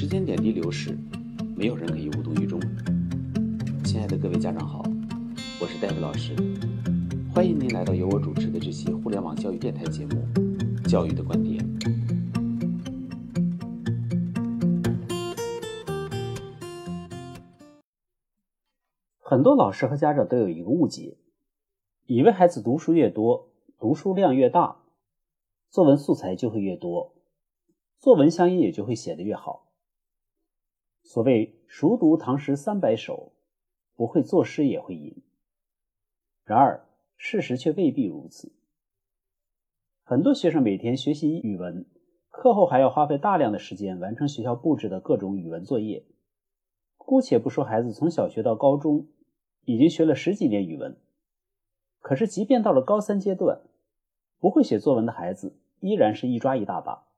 时间点滴流逝，没有人可以无动于衷。亲爱的各位家长好，我是戴维老师，欢迎您来到由我主持的这期互联网教育电台节目《教育的观点》。很多老师和家长都有一个误解，以为孩子读书越多，读书量越大，作文素材就会越多，作文相应也就会写得越好。所谓“熟读唐诗三百首，不会作诗也会吟”。然而，事实却未必如此。很多学生每天学习语文，课后还要花费大量的时间完成学校布置的各种语文作业。姑且不说孩子从小学到高中已经学了十几年语文，可是即便到了高三阶段，不会写作文的孩子依然是一抓一大把。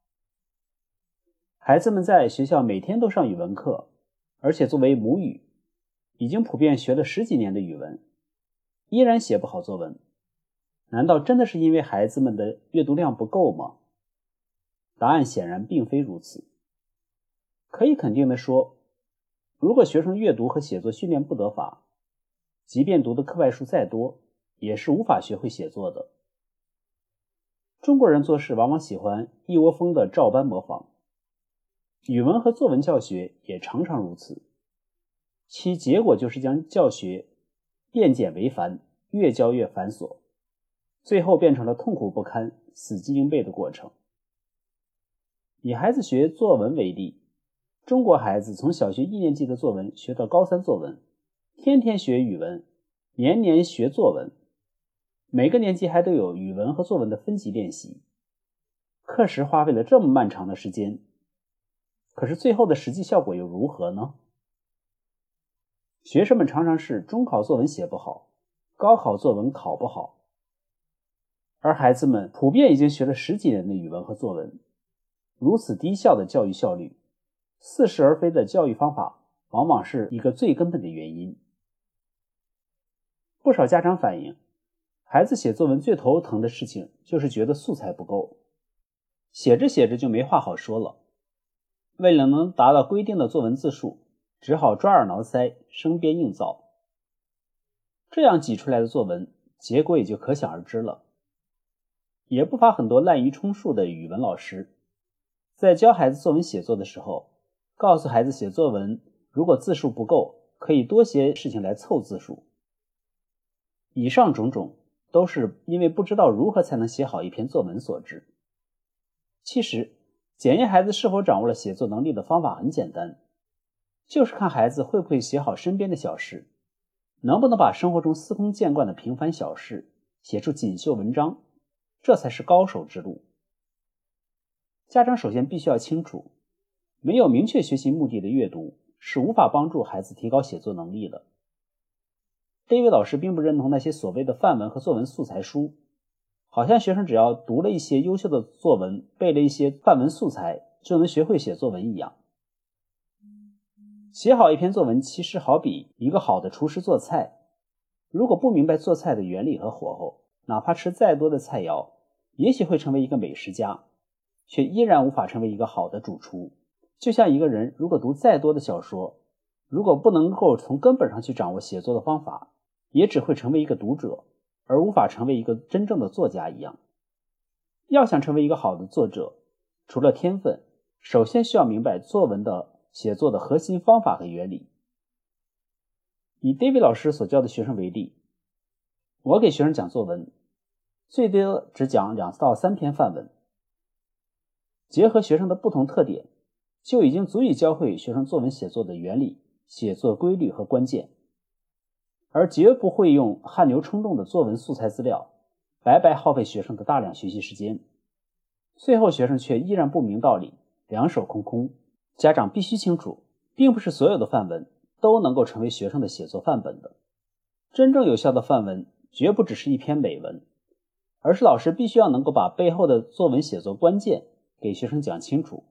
孩子们在学校每天都上语文课，而且作为母语，已经普遍学了十几年的语文，依然写不好作文。难道真的是因为孩子们的阅读量不够吗？答案显然并非如此。可以肯定的说，如果学生阅读和写作训练不得法，即便读的课外书再多，也是无法学会写作的。中国人做事往往喜欢一窝蜂的照搬模仿。语文和作文教学也常常如此，其结果就是将教学变简为繁，越教越繁琐，最后变成了痛苦不堪、死记硬背的过程。以孩子学作文为例，中国孩子从小学一年级的作文学到高三作文，天天学语文，年年学作文，每个年级还都有语文和作文的分级练习，课时花费了这么漫长的时间。可是最后的实际效果又如何呢？学生们常常是中考作文写不好，高考作文考不好，而孩子们普遍已经学了十几年的语文和作文，如此低效的教育效率，似是而非的教育方法，往往是一个最根本的原因。不少家长反映，孩子写作文最头疼的事情就是觉得素材不够，写着写着就没话好说了。为了能达到规定的作文字数，只好抓耳挠腮、生编硬造。这样挤出来的作文，结果也就可想而知了。也不乏很多滥竽充数的语文老师，在教孩子作文写作的时候，告诉孩子写作文如果字数不够，可以多些事情来凑字数。以上种种都是因为不知道如何才能写好一篇作文所致。其实。检验孩子是否掌握了写作能力的方法很简单，就是看孩子会不会写好身边的小事，能不能把生活中司空见惯的平凡小事写出锦绣文章，这才是高手之路。家长首先必须要清楚，没有明确学习目的的阅读是无法帮助孩子提高写作能力的。这位老师并不认同那些所谓的范文和作文素材书。好像学生只要读了一些优秀的作文，背了一些范文素材，就能学会写作文一样。写好一篇作文，其实好比一个好的厨师做菜，如果不明白做菜的原理和火候，哪怕吃再多的菜肴，也许会成为一个美食家，却依然无法成为一个好的主厨。就像一个人如果读再多的小说，如果不能够从根本上去掌握写作的方法，也只会成为一个读者。而无法成为一个真正的作家一样，要想成为一个好的作者，除了天分，首先需要明白作文的写作的核心方法和原理。以 David 老师所教的学生为例，我给学生讲作文，最多只讲两到三篇范文，结合学生的不同特点，就已经足以教会学生作文写作的原理、写作规律和关键。而绝不会用汗牛充栋的作文素材资料，白白耗费学生的大量学习时间，最后学生却依然不明道理，两手空空。家长必须清楚，并不是所有的范文都能够成为学生的写作范本的。真正有效的范文，绝不只是一篇美文，而是老师必须要能够把背后的作文写作关键给学生讲清楚，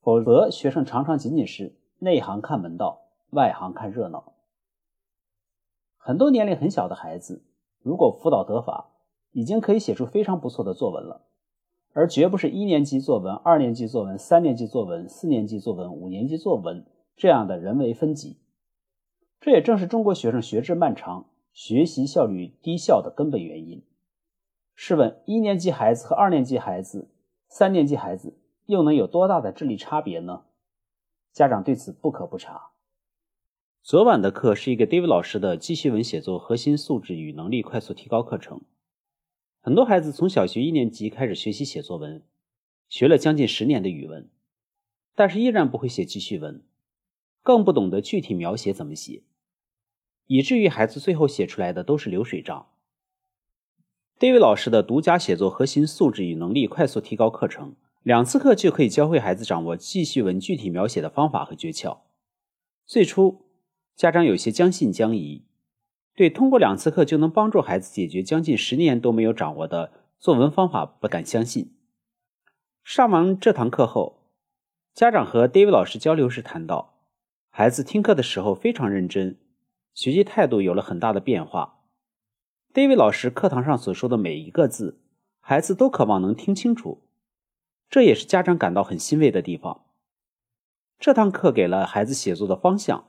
否则学生常常仅仅是内行看门道，外行看热闹。很多年龄很小的孩子，如果辅导得法，已经可以写出非常不错的作文了。而绝不是一年级作文、二年级作文、三年级作文、四年级作文、五年级作文这样的人为分级。这也正是中国学生学制漫长、学习效率低效的根本原因。试问，一年级孩子和二年级孩子、三年级孩子又能有多大的智力差别呢？家长对此不可不察。昨晚的课是一个 David 老师的记叙文写作核心素质与能力快速提高课程。很多孩子从小学一年级开始学习写作文，学了将近十年的语文，但是依然不会写记叙文，更不懂得具体描写怎么写。以至于孩子最后写出来的都是流水账。David 老师的独家写作核心素质与能力快速提高课程，两次课就可以教会孩子掌握记叙文具体描写的方法和诀窍。最初，家长有些将信将疑，对通过两次课就能帮助孩子解决将近十年都没有掌握的作文方法不敢相信。上完这堂课后，家长和 David 老师交流时谈到，孩子听课的时候非常认真。学习态度有了很大的变化。David 老师课堂上所说的每一个字，孩子都渴望能听清楚，这也是家长感到很欣慰的地方。这堂课给了孩子写作的方向，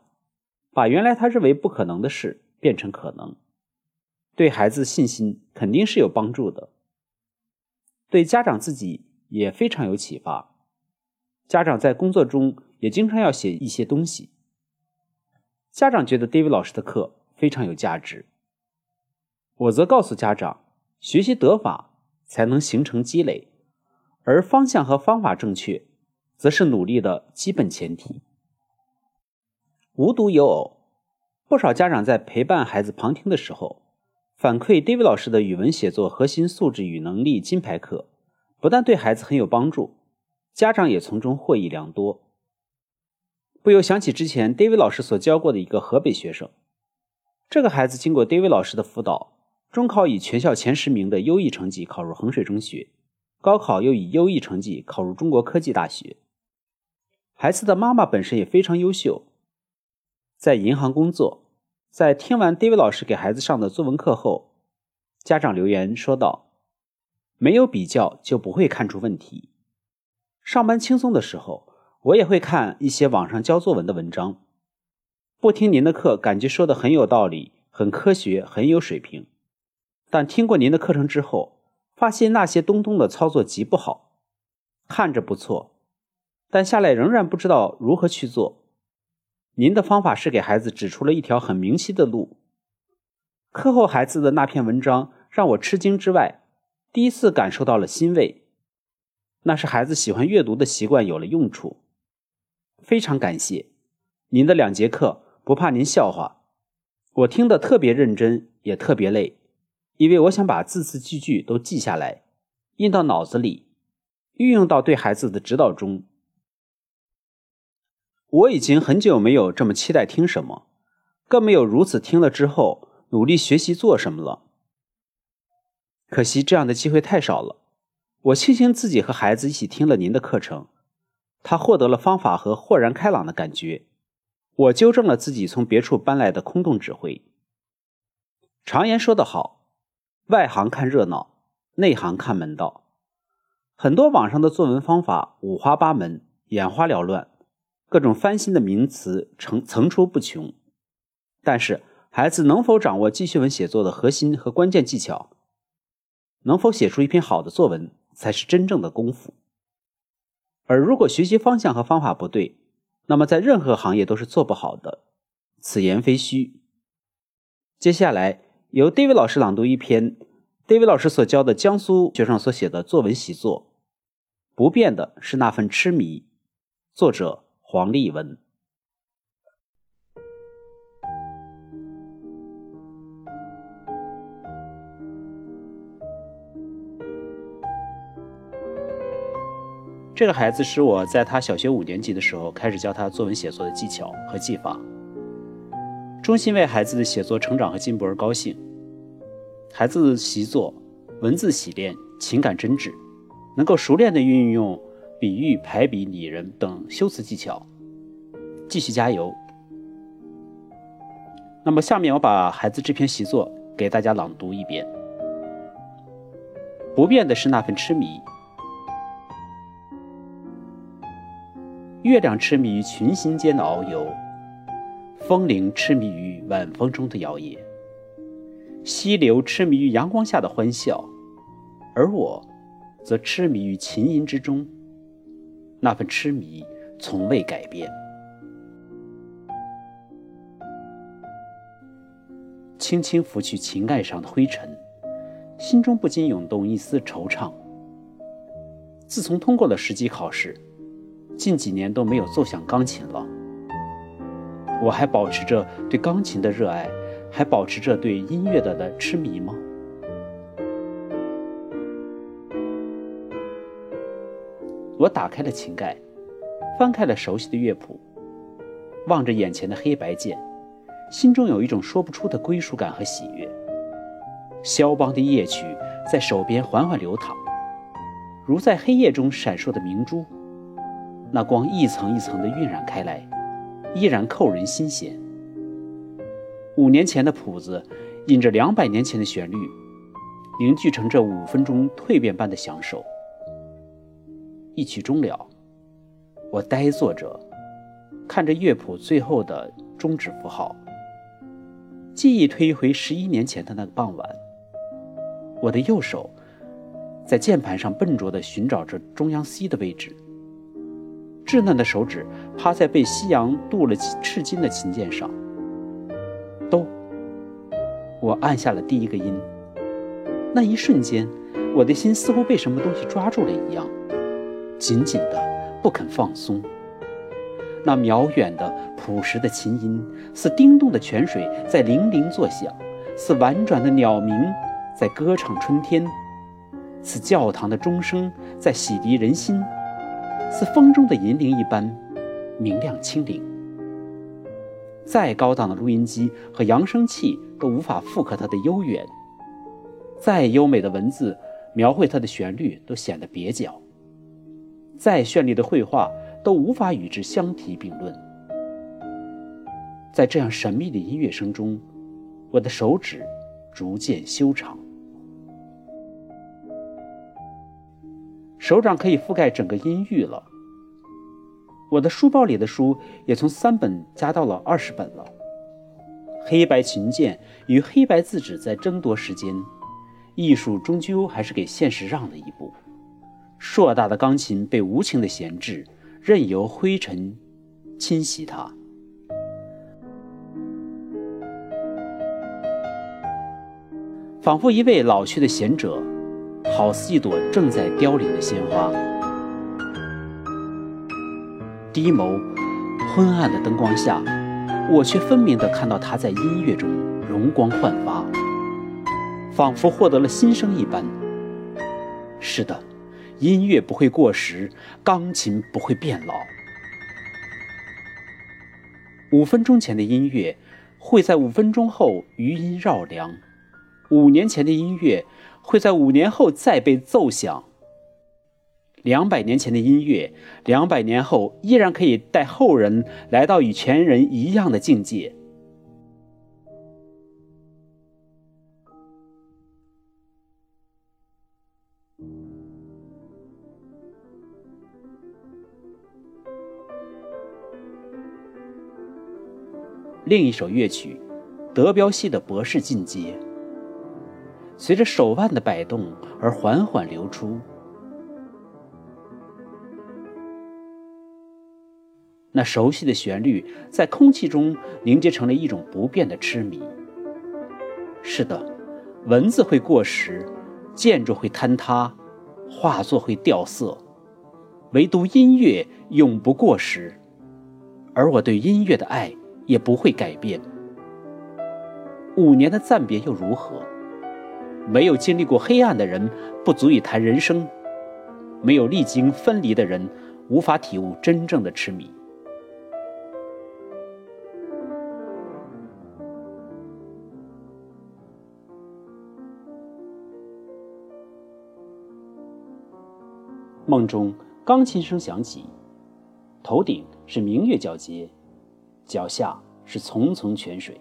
把原来他认为不可能的事变成可能，对孩子信心肯定是有帮助的，对家长自己也非常有启发。家长在工作中也经常要写一些东西。家长觉得 David 老师的课非常有价值，我则告诉家长，学习得法才能形成积累，而方向和方法正确，则是努力的基本前提。无独有偶，不少家长在陪伴孩子旁听的时候，反馈 David 老师的语文写作核心素质与能力金牌课，不但对孩子很有帮助，家长也从中获益良多。不由想起之前 David 老师所教过的一个河北学生，这个孩子经过 David 老师的辅导，中考以全校前十名的优异成绩考入衡水中学，高考又以优异成绩考入中国科技大学。孩子的妈妈本身也非常优秀，在银行工作。在听完 David 老师给孩子上的作文课后，家长留言说道：“没有比较就不会看出问题。上班轻松的时候。”我也会看一些网上教作文的文章，不听您的课，感觉说的很有道理，很科学，很有水平。但听过您的课程之后，发现那些东东的操作极不好，看着不错，但下来仍然不知道如何去做。您的方法是给孩子指出了一条很明晰的路。课后孩子的那篇文章让我吃惊之外，第一次感受到了欣慰，那是孩子喜欢阅读的习惯有了用处。非常感谢您的两节课，不怕您笑话，我听得特别认真，也特别累，因为我想把字字句句都记下来，印到脑子里，运用到对孩子的指导中。我已经很久没有这么期待听什么，更没有如此听了之后努力学习做什么了。可惜这样的机会太少了，我庆幸自己和孩子一起听了您的课程。他获得了方法和豁然开朗的感觉，我纠正了自己从别处搬来的空洞指挥。常言说得好，外行看热闹，内行看门道。很多网上的作文方法五花八门，眼花缭乱，各种翻新的名词层层出不穷。但是，孩子能否掌握记叙文写作的核心和关键技巧，能否写出一篇好的作文，才是真正的功夫。而如果学习方向和方法不对，那么在任何行业都是做不好的，此言非虚。接下来由 David 老师朗读一篇 David 老师所教的江苏学生所写的作文习作，不变的是那份痴迷。作者黄立文。这个孩子是我在他小学五年级的时候开始教他作文写作的技巧和技法，衷心为孩子的写作成长和进步而高兴。孩子习作文字洗练，情感真挚，能够熟练地运用比喻排比拟人等修辞技巧。继续加油。那么下面我把孩子这篇习作给大家朗读一遍。不变的是那份痴迷。月亮痴迷于群星间的遨游。风铃痴迷于晚风中的摇曳。溪流痴迷于阳光下的欢笑。而我则痴迷于琴音之中。那份痴迷从未改变。轻轻拂去琴盖上的灰尘，心中不禁涌动一丝惆怅。自从通过了十级考试，近几年都没有奏响钢琴了。我还保持着对钢琴的热爱，还保持着对音乐的的痴迷吗？我打开了琴盖，翻开了熟悉的乐谱，望着眼前的黑白键。心中有一种说不出的归属感和喜悦。肖邦的夜曲在手边缓缓流淌，如在黑夜中闪烁的明珠，那光一层一层的晕染开来，依然扣人心弦。五年前的谱子，引着两百年前的旋律，凝聚成这五分钟蜕变般的享受。一曲终了，我呆坐着，看着乐谱最后的终止符号。记忆推回十一年前的那个傍晚，我的右手在键盘上笨拙地寻找着中央 C 的位置，稚嫩的手指趴在被夕阳镀了赤金的琴键上。哆，我按下了第一个音。那一瞬间，我的心似乎被什么东西抓住了一样，紧紧的不肯放松。那渺远的、朴实的琴音，似叮咚的泉水在铃铃作响，似婉转的鸟鸣在歌唱春天，似教堂的钟声在洗涤人心，似风中的银铃一般明亮清灵。再高档的录音机和扬声器都无法复刻它的悠远，再优美的文字描绘它的旋律都显得蹩脚，再绚丽的绘画。都无法与之相提并论。在这样神秘的音乐声中，我的手指逐渐修长，手掌可以覆盖整个音域了。我的书包里的书也从三本加到了二十本了。黑白琴键与黑白字纸在争夺时间，艺术终究还是给现实让了一步。硕大的钢琴被无情的闲置。任由灰尘侵袭它，仿佛一位老去的贤者，好似一朵正在凋零的鲜花。低眸，昏暗的灯光下，我却分明的看到他在音乐中容光焕发，仿佛获得了新生一般。是的。音乐不会过时，钢琴不会变老。五分钟前的音乐，会在五分钟后余音绕梁；五年前的音乐，会在五年后再被奏响。两百年前的音乐，两百年后依然可以带后人来到与前人一样的境界。另一首乐曲，德彪西的《博士进阶》，随着手腕的摆动而缓缓流出。那熟悉的旋律在空气中凝结成了一种不变的痴迷。是的，文字会过时，建筑会坍塌，画作会掉色，唯独音乐永不过时。而我对音乐的爱。也不会改变。五年的暂别又如何？没有经历过黑暗的人，不足以谈人生；没有历经分离的人，无法体悟真正的痴迷。梦中，钢琴声响起，头顶是明月皎洁。脚下是层层泉水。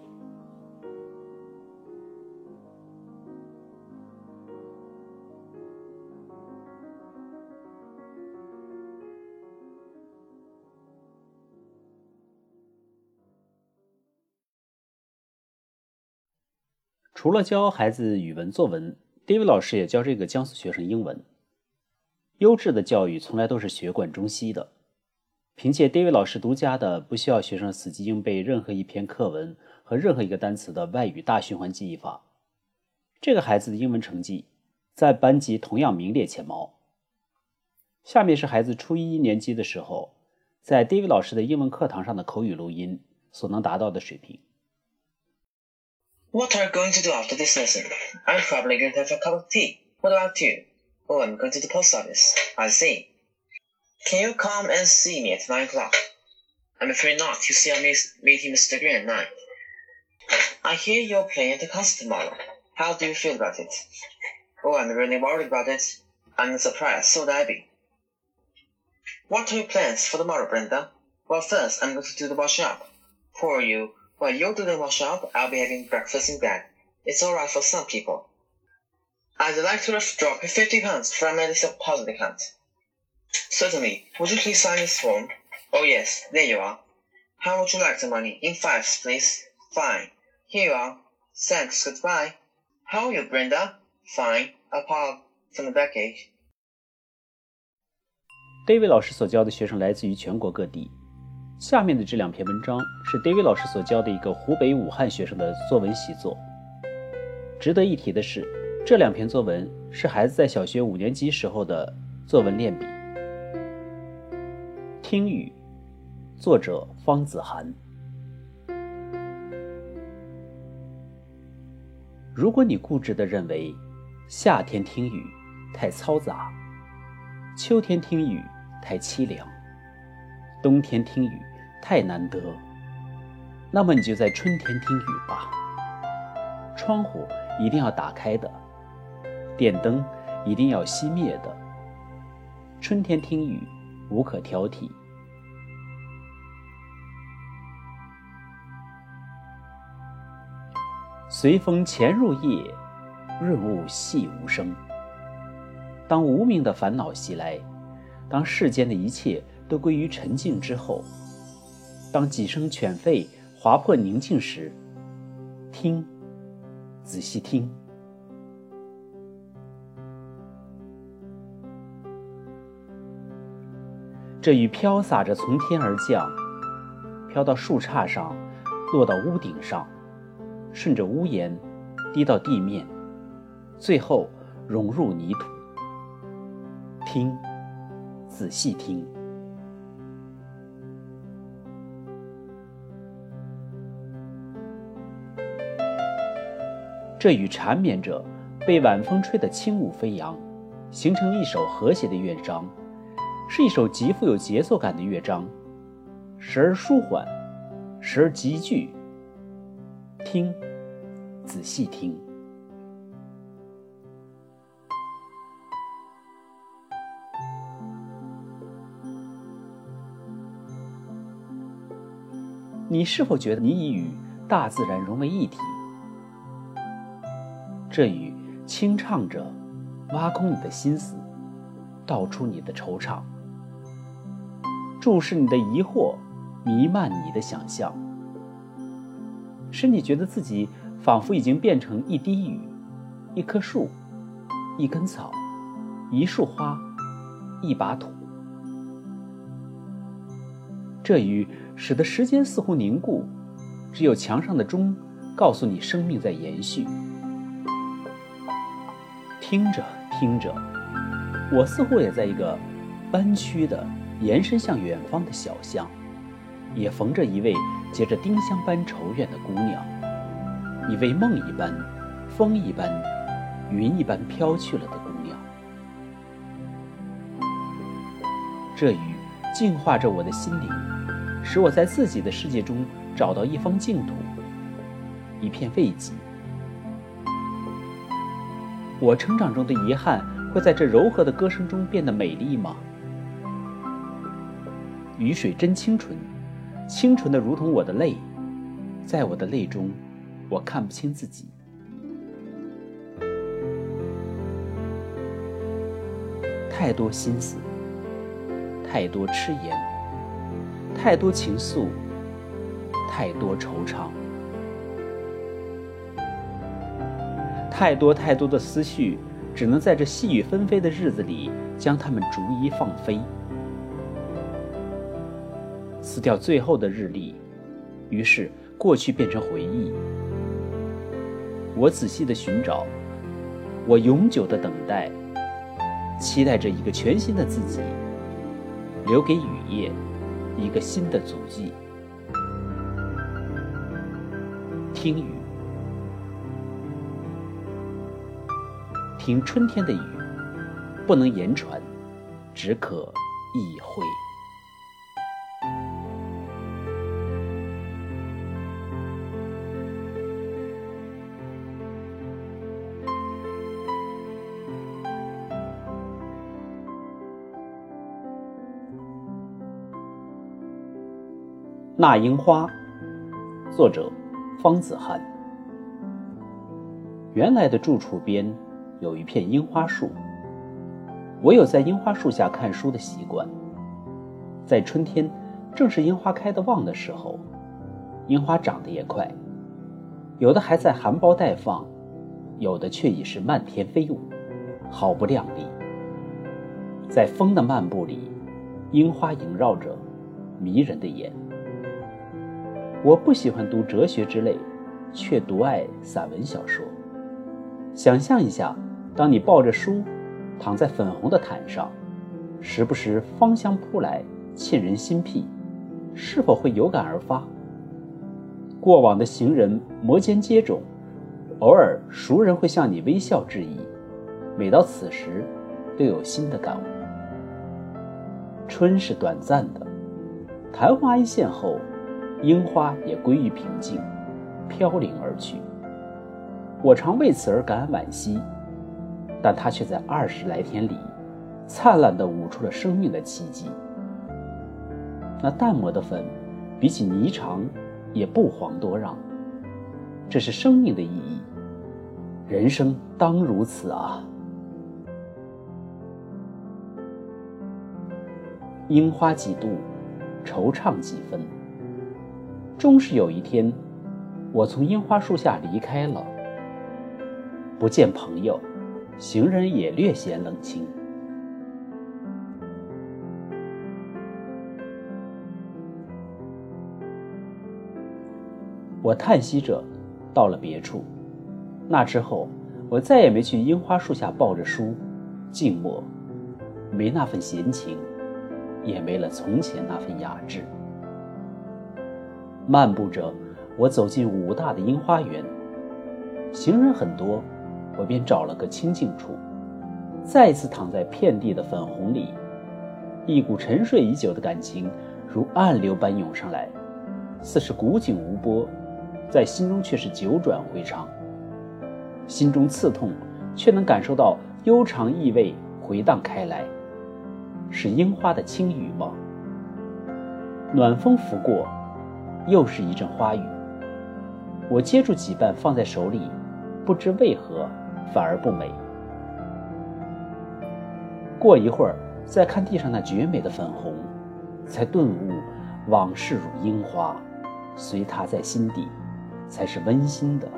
除了教孩子语文作文 david 老师也教这个江苏学生英文。优质的教育从来都是学贯中西的。凭借 David 老师独家的不需要学生死记硬背任何一篇课文和任何一个单词的外语大循环记忆法，这个孩子的英文成绩在班级同样名列前茅。下面是孩子初一年级的时候，在 David 老师的英文课堂上的口语录音所能达到的水平。What are you going to do after this lesson? I'm probably going to have a cup of tea. What about you? Oh, I'm going to the post office. I see. Can you come and see me at nine o'clock? I'm afraid not. You see, I'm meeting Mr. Green at nine. I hear you're playing the tomorrow. How do you feel about it? Oh, I'm really worried about it. I'm surprised. So would I be. What are your plans for tomorrow, Brenda? Well, first, I'm going to do the wash up. For you, while you're doing the wash up, I'll be having breakfast in bed. It's alright for some people. I'd like to drop 50 pounds from my deposit account. Certainly. Would you please sign this form? Oh yes, there you are. How would you like the money? In fives, please. Fine. Here you are. Thanks, goodbye. How are you, Brenda? Fine. Apart from the backache. David 老师所教的学生来自于全国各地。下面的这两篇文章是 David 老师所教的一个湖北武汉学生的作文习作。值得一提的是，这两篇作文是孩子在小学五年级时候的作文练笔。听雨，作者方子涵。如果你固执的认为夏天听雨太嘈杂，秋天听雨太凄凉，冬天听雨太难得，那么你就在春天听雨吧。窗户一定要打开的，电灯一定要熄灭的。春天听雨无可挑剔。随风潜入夜，润物细无声。当无名的烦恼袭来，当世间的一切都归于沉静之后，当几声犬吠划破宁静时，听，仔细听，这雨飘洒着从天而降，飘到树杈上，落到屋顶上，顺着屋檐滴到地面，最后融入泥土。听，仔细听。这雨缠绵着，被晚风吹得轻舞飞扬，形成一首和谐的乐章，是一首极富有节奏感的乐章，时而舒缓，时而急剧。听，仔细听。你是否觉得你已与大自然融为一体？这雨轻唱着，挖空你的心思，道出你的惆怅，注视你的疑惑，弥漫你的想象，使你觉得自己仿佛已经变成一滴雨、一棵树、一根草、一束花、一把土。这雨使得时间似乎凝固，只有墙上的钟告诉你生命在延续。听着听着，我似乎也在一个弯曲的、延伸向远方的小巷，也逢着一位结着丁香般愁怨的姑娘，一位梦一般、风一般、云一般飘去了的姑娘。这雨净化着我的心灵。使我在自己的世界中找到一方净土，一片慰藉。我成长中的遗憾会在这柔和的歌声中变得美丽吗？雨水真清纯，清纯的如同我的泪，在我的泪中，我看不清自己。太多心思，太多痴言。太多情愫，太多惆怅。太多太多的思绪，只能在这细雨纷飞的日子里，将它们逐一放飞。撕掉最后的日历，于是过去变成回忆。我仔细的寻找，我永久的等待，期待着一个全新的自己，留给雨夜一个新的足迹。听雨，听春天的雨，不能言传，只可意会。那樱花，作者方子涵。原来的住处边有一片樱花树，我有在樱花树下看书的习惯。在春天，正是樱花开得旺的时候，樱花长得也快，有的还在含苞待放，有的却已是漫天飞舞，毫不亮丽。在风的漫步里，樱花萦绕着，迷人的眼。我不喜欢读哲学之类，却独爱散文小说。想象一下，当你抱着书，躺在粉红的毯上，时不时芳香扑来，沁人心脾，是否会有感而发？过往的行人摩肩接踵，偶尔熟人会向你微笑致意，每到此时，都有新的感悟。春是短暂的，昙花一现后。樱花也归于平静，飘零而去。我常为此而感惋惜，但它却在二十来天里，灿烂地舞出了生命的奇迹。那淡漠的粉，比起霓裳，也不遑多让。这是生命的意义，人生当如此啊！樱花几度，惆怅几分。终是有一天，我从樱花树下离开了，不见朋友，行人也略显冷清。我叹息着，到了别处。那之后，我再也没去樱花树下抱着书，静默，没那份闲情，也没了从前那份雅致。漫步着，我走进武大的樱花园，行人很多，我便找了个清静处，再次躺在遍地的粉红里，一股沉睡已久的感情如暗流般涌上来，似是古井无波，在心中却是九转回肠，心中刺痛，却能感受到悠长意味回荡开来，是樱花的轻语吗？暖风拂过。又是一阵花雨，我接住几瓣放在手里，不知为何反而不美。过一会儿，再看地上那绝美的粉红，才顿悟往事如樱花，随它在心底，才是温馨的。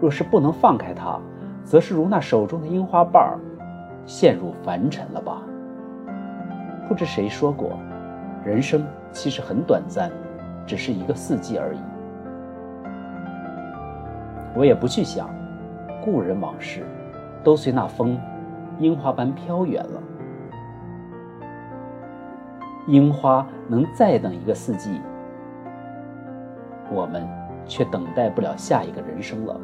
若是不能放开它，则是如那手中的樱花瓣儿，陷入凡尘了吧？不知谁说过，人生其实很短暂。只是一个四季而已，我也不去想，故人往事，都随那风，樱花般飘远了。樱花能再等一个四季，我们却等待不了下一个人生了。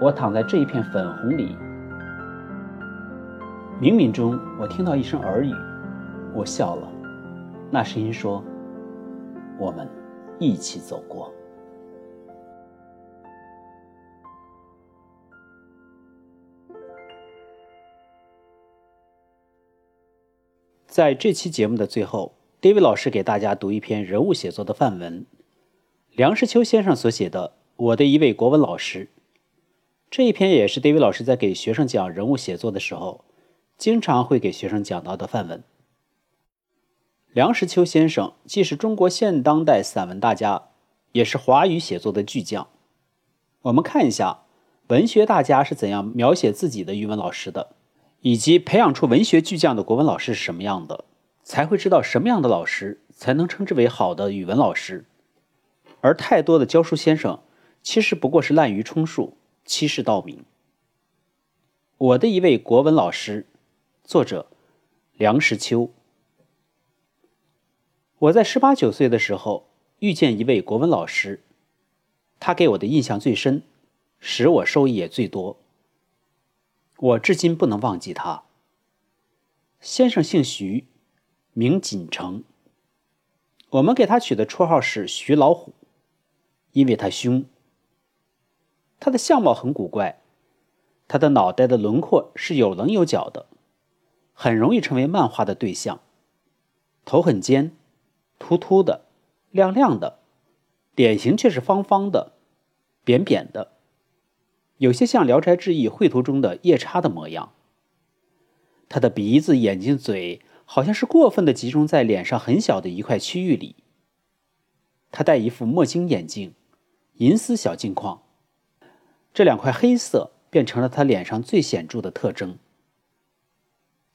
我躺在这一片粉红里，冥冥中我听到一声耳语，我笑了。那声音说：“我们一起走过。”在这期节目的最后，David 老师给大家读一篇人物写作的范文，梁实秋先生所写的《我的一位国文老师》。这一篇也是 David 老师在给学生讲人物写作的时候，经常会给学生讲到的范文。梁实秋先生既是中国现当代散文大家，也是华语写作的巨匠。我们看一下文学大家是怎样描写自己的语文老师的，以及培养出文学巨匠的国文老师是什么样的，才会知道什么样的老师才能称之为好的语文老师。而太多的教书先生，其实不过是滥竽充数、欺世盗名。我的一位国文老师，作者梁实秋。我在十八九岁的时候遇见一位国文老师，他给我的印象最深，使我受益也最多。我至今不能忘记他。先生姓徐，名锦成。我们给他取的绰号是“徐老虎”，因为他凶。他的相貌很古怪。他的脑袋的轮廓是有棱有角的，很容易成为漫画的对象。头很尖，秃秃的，亮亮的，脸型却是方方的，扁扁的，有些像《聊斋志异》绘图中的夜叉的模样。他的鼻子、眼睛、嘴好像是过分的集中在脸上很小的一块区域里。他戴一副墨镜眼镜，银丝小镜框，这两块黑色。变成了他脸上最显著的特征。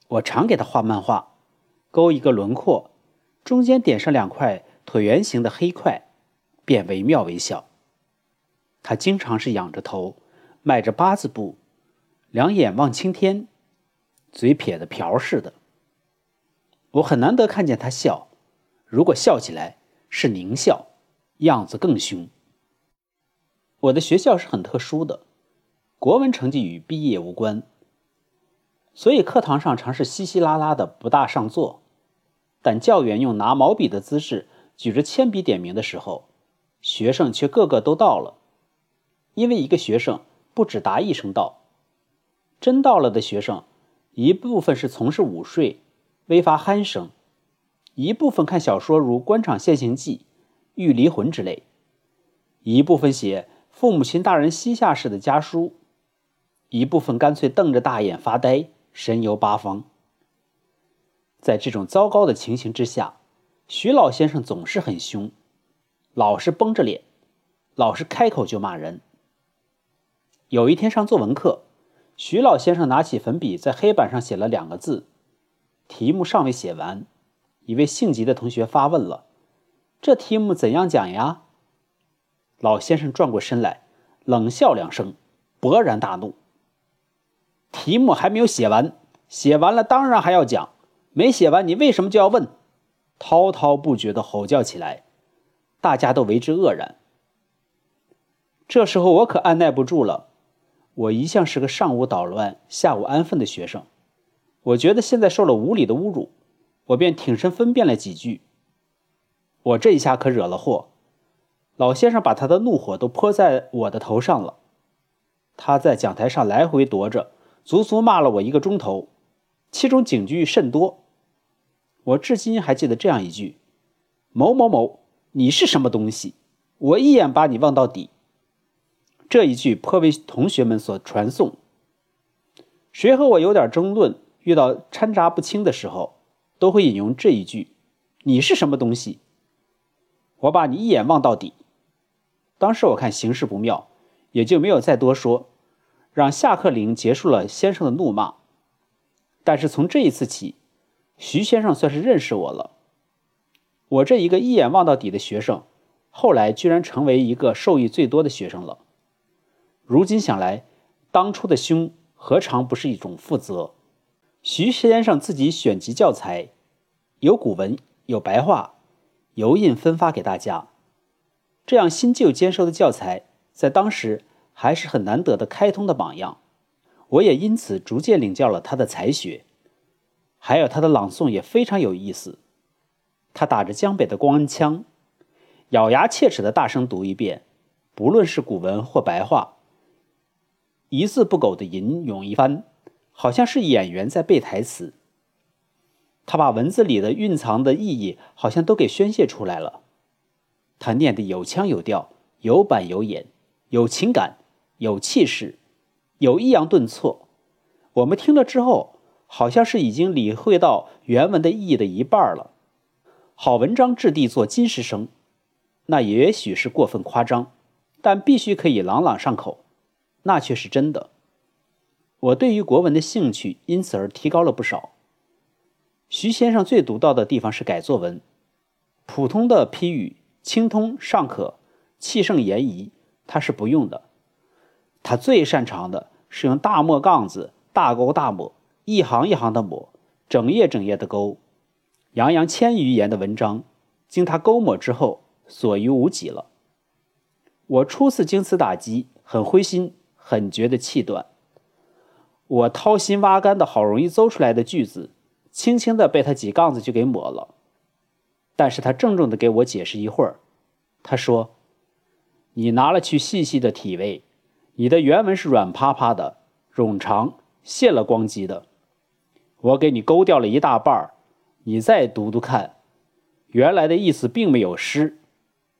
我常给他画漫画，勾一个轮廓，中间点上两块椭圆形的黑块，便惟妙惟肖。他经常是仰着头，迈着八字步，两眼望青天，嘴撇得瓢似的。我很难得看见他笑，如果笑起来是狞笑，样子更凶。我的学校是很特殊的。国文成绩与毕业无关，所以课堂上常是稀稀拉拉的，不大上座。但教员用拿毛笔的姿势举着铅笔点名的时候，学生却个个都到了。因为一个学生不只答一声到，真到了的学生，一部分是从事午睡、微发鼾声，一部分看小说如《官场现形记》《玉离魂》之类，一部分写父母亲大人膝下式的家书。一部分干脆瞪着大眼发呆，神游八方。在这种糟糕的情形之下，徐老先生总是很凶，老是绷着脸，老是开口就骂人。有一天上作文课，徐老先生拿起粉笔在黑板上写了两个字，题目尚未写完，一位性急的同学发问了：“这题目怎样讲呀？”老先生转过身来，冷笑两声，勃然大怒。题目还没有写完，写完了当然还要讲，没写完你为什么就要问？滔滔不绝的吼叫起来，大家都为之愕然。这时候我可按耐不住了，我一向是个上午捣乱、下午安分的学生，我觉得现在受了无理的侮辱，我便挺身分辨了几句。我这一下可惹了祸，老先生把他的怒火都泼在我的头上了，他在讲台上来回踱着。足足骂了我一个钟头，其中警句甚多。我至今还记得这样一句：“某某某，你是什么东西？我一眼把你望到底。”这一句颇为同学们所传颂。谁和我有点争论，遇到掺杂不清的时候，都会引用这一句：“你是什么东西？我把你一眼望到底。”当时我看形势不妙，也就没有再多说。让下课铃结束了先生的怒骂，但是从这一次起，徐先生算是认识我了。我这一个一眼望到底的学生，后来居然成为一个受益最多的学生了。如今想来，当初的凶何尝不是一种负责？徐先生自己选集教材，有古文，有白话，油印分发给大家，这样新旧兼收的教材，在当时。还是很难得的开通的榜样，我也因此逐渐领教了他的才学，还有他的朗诵也非常有意思。他打着江北的官腔，咬牙切齿的大声读一遍，不论是古文或白话，一字不苟的吟咏一番，好像是演员在背台词。他把文字里的蕴藏的意义好像都给宣泄出来了。他念得有腔有调，有板有眼，有情感。有气势，有抑扬顿挫。我们听了之后，好像是已经理会到原文的意义的一半了。好文章质地做金石声，那也许是过分夸张，但必须可以朗朗上口，那却是真的。我对于国文的兴趣因此而提高了不少。徐先生最独到的地方是改作文，普通的批语清通尚可，气盛言仪他是不用的。他最擅长的是用大墨杠子大勾大抹，一行一行的抹，整页整页的勾，洋洋千余言的文章，经他勾抹之后，所余无几了。我初次经此打击，很灰心，很觉得气短。我掏心挖肝的好容易诌出来的句子，轻轻的被他几杠子就给抹了。但是他郑重的给我解释一会儿，他说：“你拿了去细细的体味，你的原文是软趴趴的、冗长、泄了光机的。我给你勾掉了一大半儿，你再读读看，原来的意思并没有失，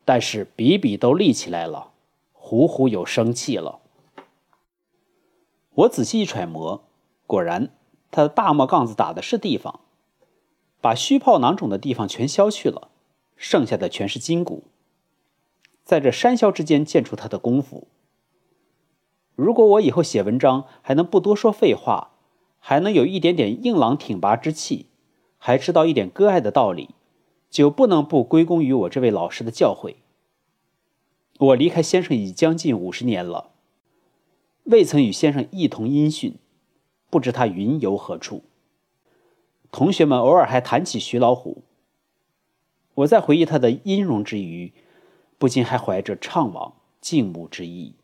但是笔笔都立起来了，虎虎有生气了。”我仔细一揣摩，果然，他的大墨杠子打的是地方，把虚泡囊肿的地方全消去了，剩下的全是筋骨。在这山削之间见出他的功夫。如果我以后写文章还能不多说废话，还能有一点点硬朗挺拔之气，还知道一点割爱的道理，就不能不归功于我这位老师的教诲。我离开先生已将近五十年了。未曾与先生一同音讯，不知他云游何处。同学们偶尔还谈起徐老虎，我在回忆他的音容之余，不禁还怀着怅惘敬慕之意。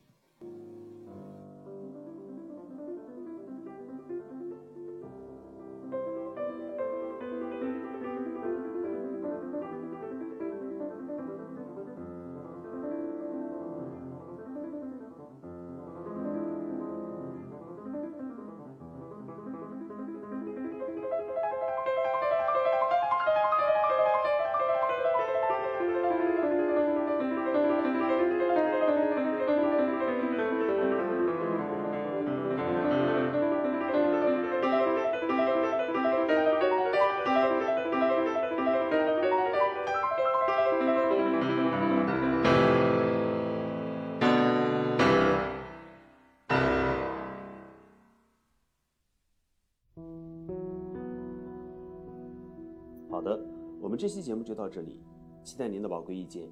这期节目就到这里，期待您的宝贵意见。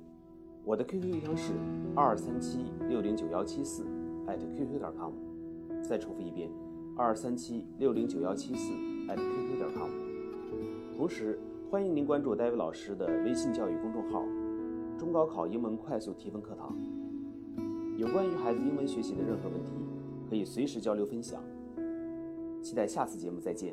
我的 QQ 邮箱是二三七六零九幺七四 @QQ 点 com，再重复一遍，二三七六零九幺七四 @QQ 点 com。同时，欢迎您关注戴维老师的微信教育公众号“中高考英文快速提分课堂”，有关于孩子英文学习的任何问题，可以随时交流分享。期待下次节目再见。